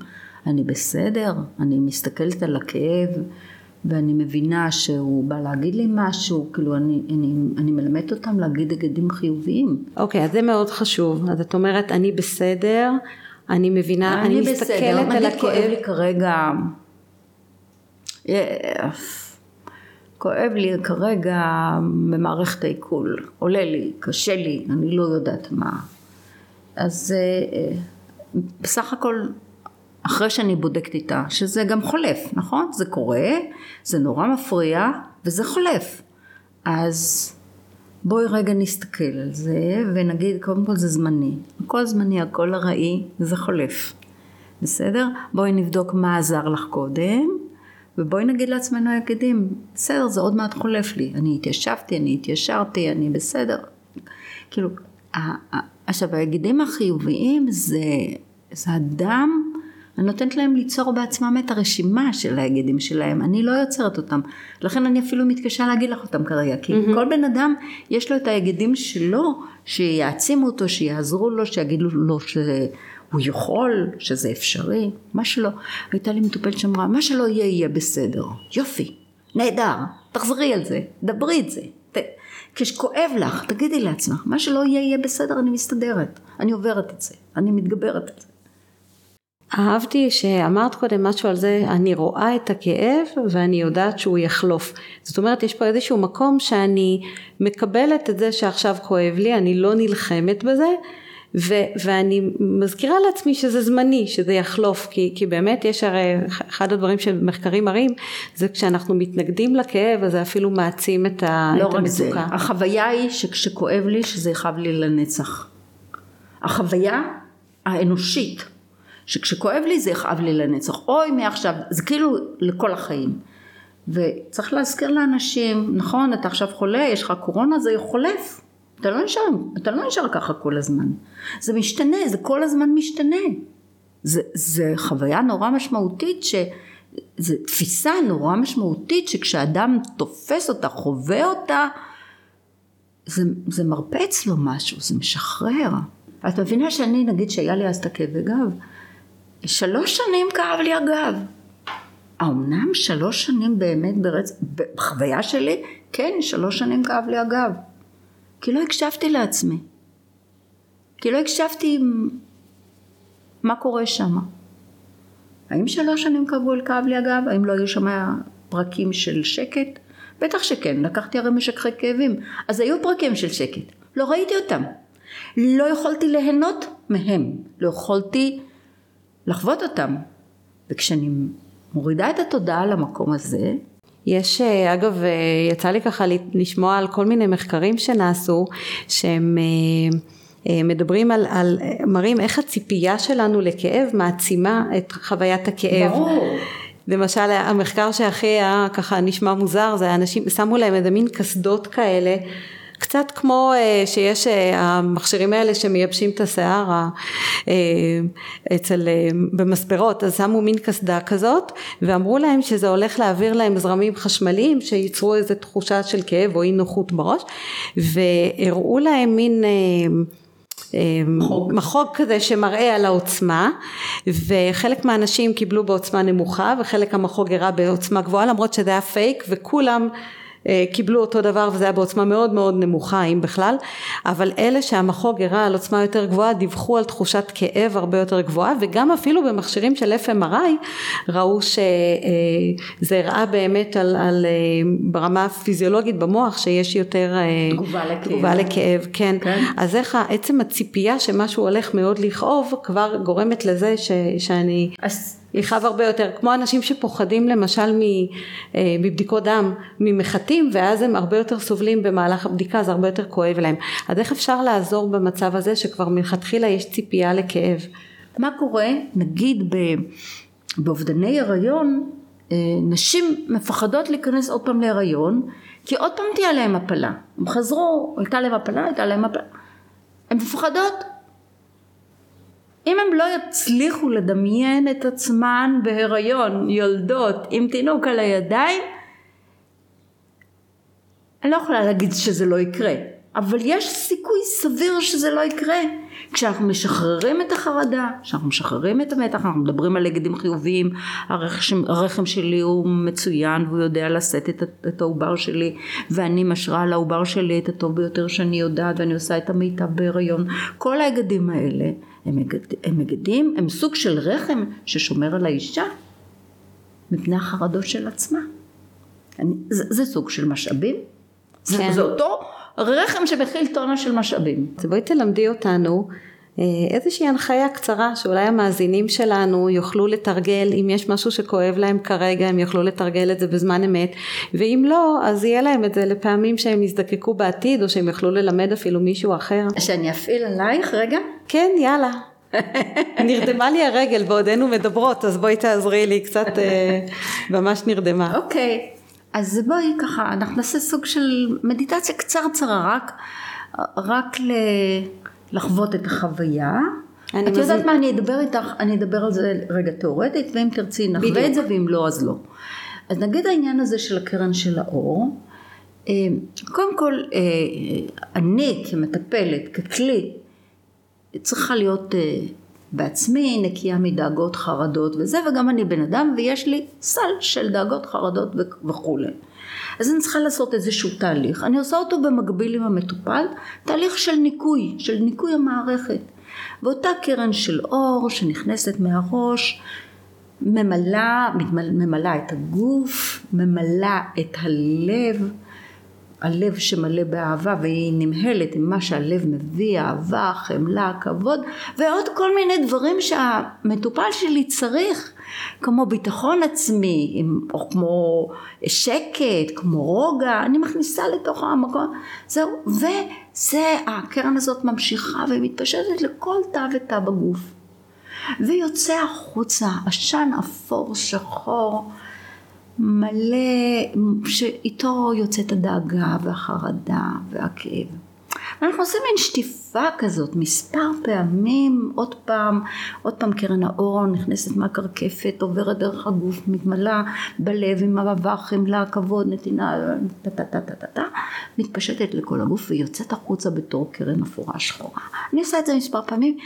אני בסדר אני מסתכלת על הכאב ואני מבינה שהוא בא להגיד לי משהו, כאילו אני, אני, אני מלמדת אותם להגיד היגדים חיוביים. אוקיי, okay, אז זה מאוד חשוב. אז את אומרת, אני בסדר, אני מבינה, אני, אני מסתכלת על הכאב. כואב לי כרגע, כואב לי כרגע במערכת העיכול, עולה לי, קשה לי, אני לא יודעת מה. אז אה, אה, בסך הכל אחרי שאני בודקת איתה, שזה גם חולף, נכון? זה קורה, זה נורא מפריע וזה חולף. אז בואי רגע נסתכל על זה ונגיד קודם כל זה זמני, הכל זמני, הכל ארעי, זה חולף, בסדר? בואי נבדוק מה עזר לך קודם ובואי נגיד לעצמנו היגדים, בסדר זה עוד מעט חולף לי, אני התיישבתי, אני התיישרתי, אני בסדר, כאילו, עכשיו היגדים החיוביים זה, זה אדם אני נותנת להם ליצור בעצמם את הרשימה של ההיגדים שלהם, אני לא יוצרת אותם, לכן אני אפילו מתקשה להגיד לך אותם כרגע, כי mm-hmm. כל בן אדם יש לו את ההיגדים שלו, שיעצימו אותו, שיעזרו לו, שיגידו לו שהוא יכול, שזה אפשרי, מה שלא, הייתה לי מטופלת שאמרה, מה שלא יהיה יהיה בסדר, יופי, נהדר, תחזרי על זה, דברי את זה, ת... כשכואב לך, תגידי לעצמך, מה שלא יהיה יהיה בסדר, אני מסתדרת, אני עוברת את זה, אני מתגברת את זה. אהבתי שאמרת קודם משהו על זה, אני רואה את הכאב ואני יודעת שהוא יחלוף. זאת אומרת, יש פה איזשהו מקום שאני מקבלת את זה שעכשיו כואב לי, אני לא נלחמת בזה, ו- ואני מזכירה לעצמי שזה זמני, שזה יחלוף, כי, כי באמת יש הרי, אחד הדברים שמחקרים מראים, זה כשאנחנו מתנגדים לכאב, אז זה אפילו מעצים את, ה- לא את המצוקה. לא רק זה, החוויה היא שכשכואב לי, שזה יכאב לי לנצח. החוויה האנושית שכשכואב לי זה יכאב לי לנצח, אוי מעכשיו, זה כאילו לכל החיים. וצריך להזכיר לאנשים, נכון, אתה עכשיו חולה, יש לך קורונה, זה חולף. אתה לא נשאר, אתה לא נשאר ככה כל הזמן. זה משתנה, זה כל הזמן משתנה. זה, זה חוויה נורא משמעותית, ש, זה תפיסה נורא משמעותית שכשאדם תופס אותה, חווה אותה, זה, זה מרפא אצלו משהו, זה משחרר. את מבינה שאני, נגיד שהיה לי אז את הכאבי גב, שלוש שנים כאב לי הגב. האמנם שלוש שנים באמת ברצ... בחוויה שלי? כן, שלוש שנים כאב לי הגב. כי לא הקשבתי לעצמי. כי לא הקשבתי מה קורה שם. האם שלוש שנים כאבו, כאב לי הגב? האם לא היו שם פרקים של שקט? בטח שכן, לקחתי הרי משככי כאבים. אז היו פרקים של שקט. לא ראיתי אותם. לא יכולתי ליהנות מהם. לא יכולתי לחוות אותם. וכשאני מורידה את התודעה למקום הזה, יש אה, אגב אה, יצא לי ככה לשמוע על כל מיני מחקרים שנעשו שהם אה, מדברים על, על מראים איך הציפייה שלנו לכאב מעצימה את חוויית הכאב. ברור. למשל המחקר שהכי היה ככה נשמע מוזר זה אנשים שמו להם איזה מין קסדות כאלה קצת כמו uh, שיש uh, המכשירים האלה שמייבשים את השיער uh, אצל, במספרות, אז שמו מין קסדה כזאת ואמרו להם שזה הולך להעביר להם זרמים חשמליים שייצרו איזו תחושה של כאב או אי נוחות בראש והראו להם מין מחוג. מחוג כזה שמראה על העוצמה וחלק מהאנשים קיבלו בעוצמה נמוכה וחלק המחוג הראה בעוצמה גבוהה למרות שזה היה פייק וכולם אה, קיבלו אותו דבר וזה היה בעוצמה מאוד מאוד נמוכה אם בכלל אבל אלה שהמחוג הראה על עוצמה יותר גבוהה דיווחו על תחושת כאב הרבה יותר גבוהה וגם אפילו במכשירים של FMRI ראו שזה הראה באמת על, על ברמה הפיזיולוגית במוח שיש יותר תגובה לכאב, תגובה לכאב כן. כן. אז איך עצם הציפייה שמשהו הולך מאוד לכאוב כבר גורמת לזה ש, שאני אז יכאב הרבה יותר, כמו אנשים שפוחדים למשל אה, מבדיקות דם, ממחטים ואז הם הרבה יותר סובלים במהלך הבדיקה, זה הרבה יותר כואב להם. אז איך אפשר לעזור במצב הזה שכבר מלכתחילה יש ציפייה לכאב? מה קורה, נגיד באובדני הריון, אה, נשים מפחדות להיכנס עוד פעם להריון, כי עוד פעם תהיה להם הפלה. הם חזרו, הייתה להם הפלה, הייתה להם הפלה. הן מפחדות אם הם לא יצליחו לדמיין את עצמן בהיריון, יולדות, עם תינוק על הידיים, אני לא יכולה להגיד שזה לא יקרה, אבל יש סיכוי סביר שזה לא יקרה. כשאנחנו משחררים את החרדה, כשאנחנו משחררים את המתח, אנחנו מדברים על היגדים חיוביים, הרחם, הרחם שלי הוא מצוין והוא יודע לשאת את, את העובר שלי ואני משרה על העובר שלי את הטוב ביותר שאני יודעת ואני עושה את המיטב בהיריון, כל ההיגדים האלה הם, מגד, הם מגדים, הם סוג של רחם ששומר על האישה מפני החרדות של עצמה. אני, זה, זה סוג של משאבים, כן. זה, זה אותו רחם שמכיל טונה של משאבים. אז בואי תלמדי אותנו איזושהי הנחיה קצרה שאולי המאזינים שלנו יוכלו לתרגל אם יש משהו שכואב להם כרגע הם יוכלו לתרגל את זה בזמן אמת ואם לא אז יהיה להם את זה לפעמים שהם יזדקקו בעתיד או שהם יוכלו ללמד אפילו מישהו אחר. שאני אפעיל עלייך רגע? כן יאללה. נרדמה לי הרגל בעודנו מדברות אז בואי תעזרי לי קצת אה, ממש נרדמה. אוקיי okay. אז בואי ככה אנחנו נעשה סוג של מדיטציה קצרצרה רק רק ל... לחוות את החוויה. את מזמין... יודעת מה, אני אדבר איתך, אני אדבר על זה רגע תיאורטית, ואם תרצי נחווה את זה, ואם לא, אז לא. אז נגיד העניין הזה של הקרן של האור, אה, קודם כל, אה, אני כמטפלת, ככלי, צריכה להיות אה, בעצמי נקייה מדאגות, חרדות וזה, וגם אני בן אדם, ויש לי סל של דאגות, חרדות וכולי. אז אני צריכה לעשות איזשהו תהליך, אני עושה אותו במקביל עם המטופל, תהליך של ניקוי, של ניקוי המערכת. ואותה קרן של אור שנכנסת מהראש, ממלאה, ממלאה את הגוף, ממלאה את הלב, הלב שמלא באהבה והיא נמהלת עם מה שהלב מביא, אהבה, חמלה, כבוד ועוד כל מיני דברים שהמטופל שלי צריך כמו ביטחון עצמי או כמו שקט, כמו רוגע, אני מכניסה לתוך המקום, זהו, וזה, הקרן הזאת ממשיכה ומתפשטת לכל תא ותא בגוף. ויוצא החוצה עשן אפור שחור מלא, שאיתו יוצאת הדאגה והחרדה והכאב. ואנחנו עושים מין שטיפה כזאת מספר פעמים, עוד פעם, עוד פעם קרן האור נכנסת מהקרקפת, עוברת דרך הגוף, מתמלאה בלב עם אהבה, חמלה, כבוד, נתינה, טה טה טה טה טה טה, מתפשטת לכל הגוף ויוצאת החוצה בתור קרן אפורה שחורה. אני עושה את זה מספר פעמים,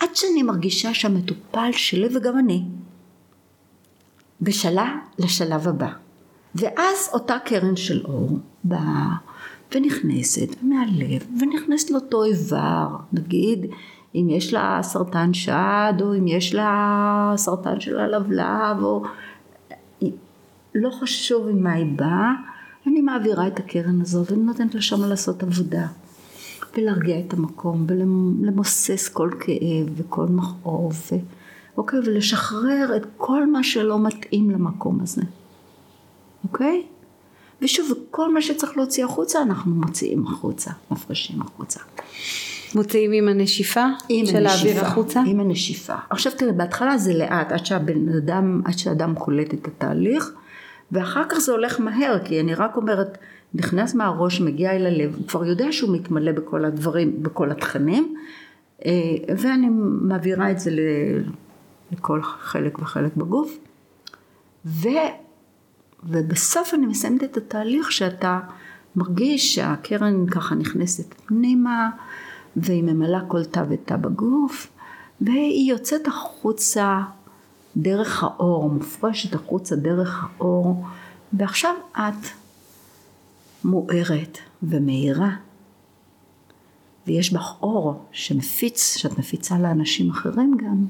עד שאני מרגישה שהמטופל שלי וגם אני בשלה לשלב הבא. ואז אותה קרן של אור באה ונכנסת מהלב ונכנסת לאותו איבר, נגיד אם יש לה סרטן שד או אם יש לה סרטן של הלבלב או לא חשוב עם מה היא באה, אני מעבירה את הקרן הזו ואני נותנת לה שם לעשות עבודה ולהרגיע את המקום ולמוסס כל כאב וכל מכאוב אוקיי? ולשחרר את כל מה שלא מתאים למקום הזה, אוקיי? ושוב, כל מה שצריך להוציא החוצה, אנחנו מוציאים החוצה, מפרשים החוצה. מוציאים עם הנשיפה? עם של להעביר החוצה? עם הנשיפה. עכשיו תראה, בהתחלה זה לאט, עד שהבן אדם, עד שהאדם קולט את התהליך, ואחר כך זה הולך מהר, כי אני רק אומרת, נכנס מהראש, מגיע אל הלב, הוא כבר יודע שהוא מתמלא בכל הדברים, בכל התכנים, אה, ואני מעבירה את זה לכל חלק וחלק בגוף. ו, ובסוף אני מסיימת את התהליך שאתה מרגיש שהקרן ככה נכנסת פנימה והיא ממלאה כל תא ותא בגוף והיא יוצאת החוצה דרך האור, מופרשת החוצה דרך האור ועכשיו את מוארת ומאירה, ויש בך אור שמפיץ, שאת מפיצה לאנשים אחרים גם,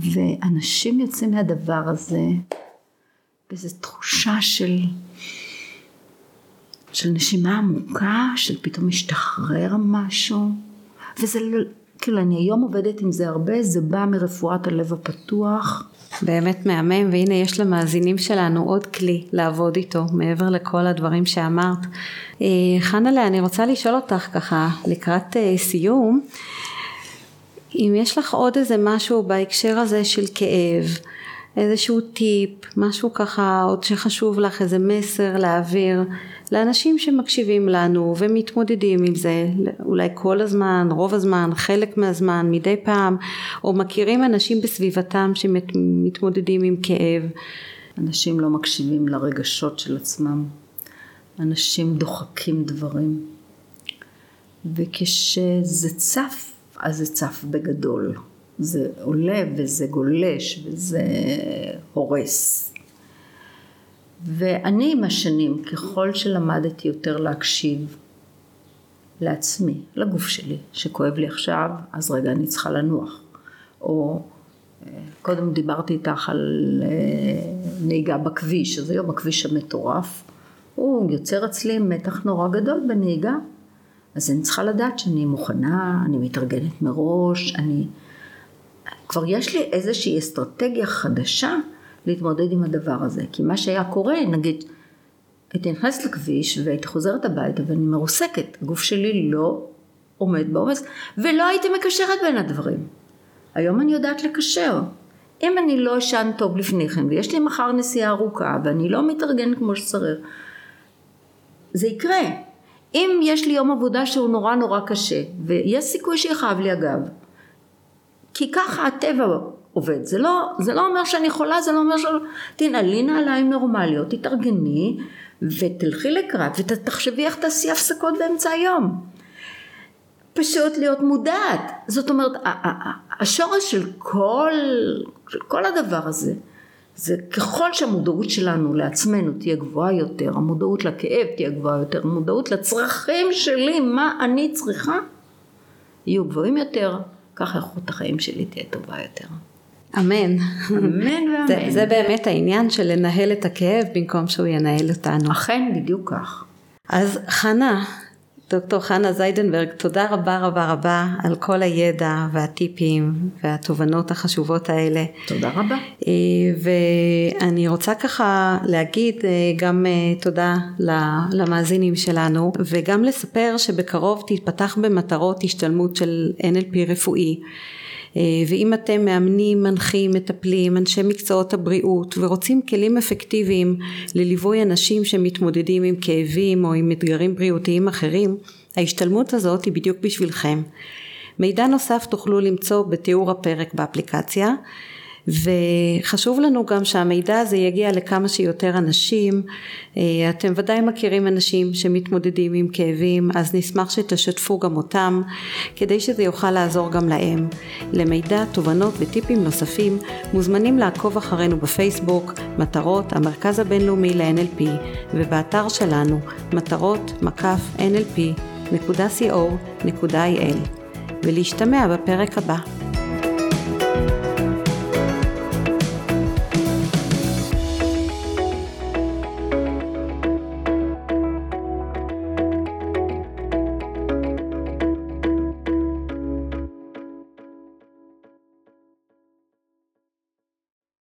ואנשים יוצאים מהדבר הזה באיזו תחושה של, של נשימה עמוקה, של פתאום משתחרר משהו, וזה לא, כאילו אני היום עובדת עם זה הרבה, זה בא מרפואת הלב הפתוח. באמת מהמם, והנה יש למאזינים שלנו עוד כלי לעבוד איתו, מעבר לכל הדברים שאמרת. אה, חנלה, אני רוצה לשאול אותך ככה, לקראת אה, סיום, אם יש לך עוד איזה משהו בהקשר הזה של כאב, איזשהו טיפ, משהו ככה עוד שחשוב לך, איזה מסר להעביר לאנשים שמקשיבים לנו ומתמודדים עם זה, אולי כל הזמן, רוב הזמן, חלק מהזמן, מדי פעם, או מכירים אנשים בסביבתם שמתמודדים עם כאב. אנשים לא מקשיבים לרגשות של עצמם, אנשים דוחקים דברים, וכשזה צף, אז זה צף בגדול. זה עולה וזה גולש וזה הורס. ואני עם השנים, ככל שלמדתי יותר להקשיב לעצמי, לגוף שלי, שכואב לי עכשיו, אז רגע אני צריכה לנוח. או אה, קודם דיברתי איתך על אה, נהיגה בכביש, אז היום הכביש המטורף, הוא יוצר אצלי מתח נורא גדול בנהיגה. אז אני צריכה לדעת שאני מוכנה, אני מתארגנת מראש, אני... כבר יש לי איזושהי אסטרטגיה חדשה להתמודד עם הדבר הזה. כי מה שהיה קורה, נגיד, הייתי נכנסת לכביש והייתי חוזרת הביתה ואני מרוסקת, הגוף שלי לא עומד בעומס, ולא הייתי מקשרת בין הדברים. היום אני יודעת לקשר. אם אני לא אשן טוב לפני כן, ויש לי מחר נסיעה ארוכה, ואני לא מתארגן כמו שצריך, זה יקרה. אם יש לי יום עבודה שהוא נורא נורא קשה, ויש סיכוי שיכאב לי הגב, כי ככה הטבע עובד. זה לא, זה לא אומר שאני חולה, זה לא אומר שלא... תנעלי נעליים נורמליות, תתארגני ותלכי לקראת ותחשבי איך תעשי הפסקות באמצע היום. פשוט להיות מודעת. זאת אומרת, השורש של כל, של כל הדבר הזה, זה ככל שהמודעות שלנו לעצמנו תהיה גבוהה יותר, המודעות לכאב תהיה גבוהה יותר, המודעות לצרכים שלי, מה אני צריכה, יהיו גבוהים יותר, ככה איכות החיים שלי תהיה טובה יותר. אמן. אמן ואמן. זה, זה באמת העניין של לנהל את הכאב במקום שהוא ינהל אותנו. אכן, בדיוק כך. אז חנה, דוקטור חנה זיידנברג, תודה רבה רבה רבה על כל הידע והטיפים והתובנות החשובות האלה. תודה רבה. אה, ואני רוצה ככה להגיד אה, גם אה, תודה למאזינים שלנו וגם לספר שבקרוב תתפתח במטרות השתלמות של NLP רפואי. ואם אתם מאמנים, מנחים, מטפלים, אנשי מקצועות הבריאות ורוצים כלים אפקטיביים לליווי אנשים שמתמודדים עם כאבים או עם אתגרים בריאותיים אחרים, ההשתלמות הזאת היא בדיוק בשבילכם. מידע נוסף תוכלו למצוא בתיאור הפרק באפליקציה וחשוב לנו גם שהמידע הזה יגיע לכמה שיותר אנשים. אה, אתם ודאי מכירים אנשים שמתמודדים עם כאבים, אז נשמח שתשתפו גם אותם, כדי שזה יוכל לעזור גם להם. למידע, תובנות וטיפים נוספים, מוזמנים לעקוב אחרינו בפייסבוק, מטרות, המרכז הבינלאומי ל-NLP, ובאתר שלנו, מטרות מקף nlp.co.il, ולהשתמע בפרק הבא.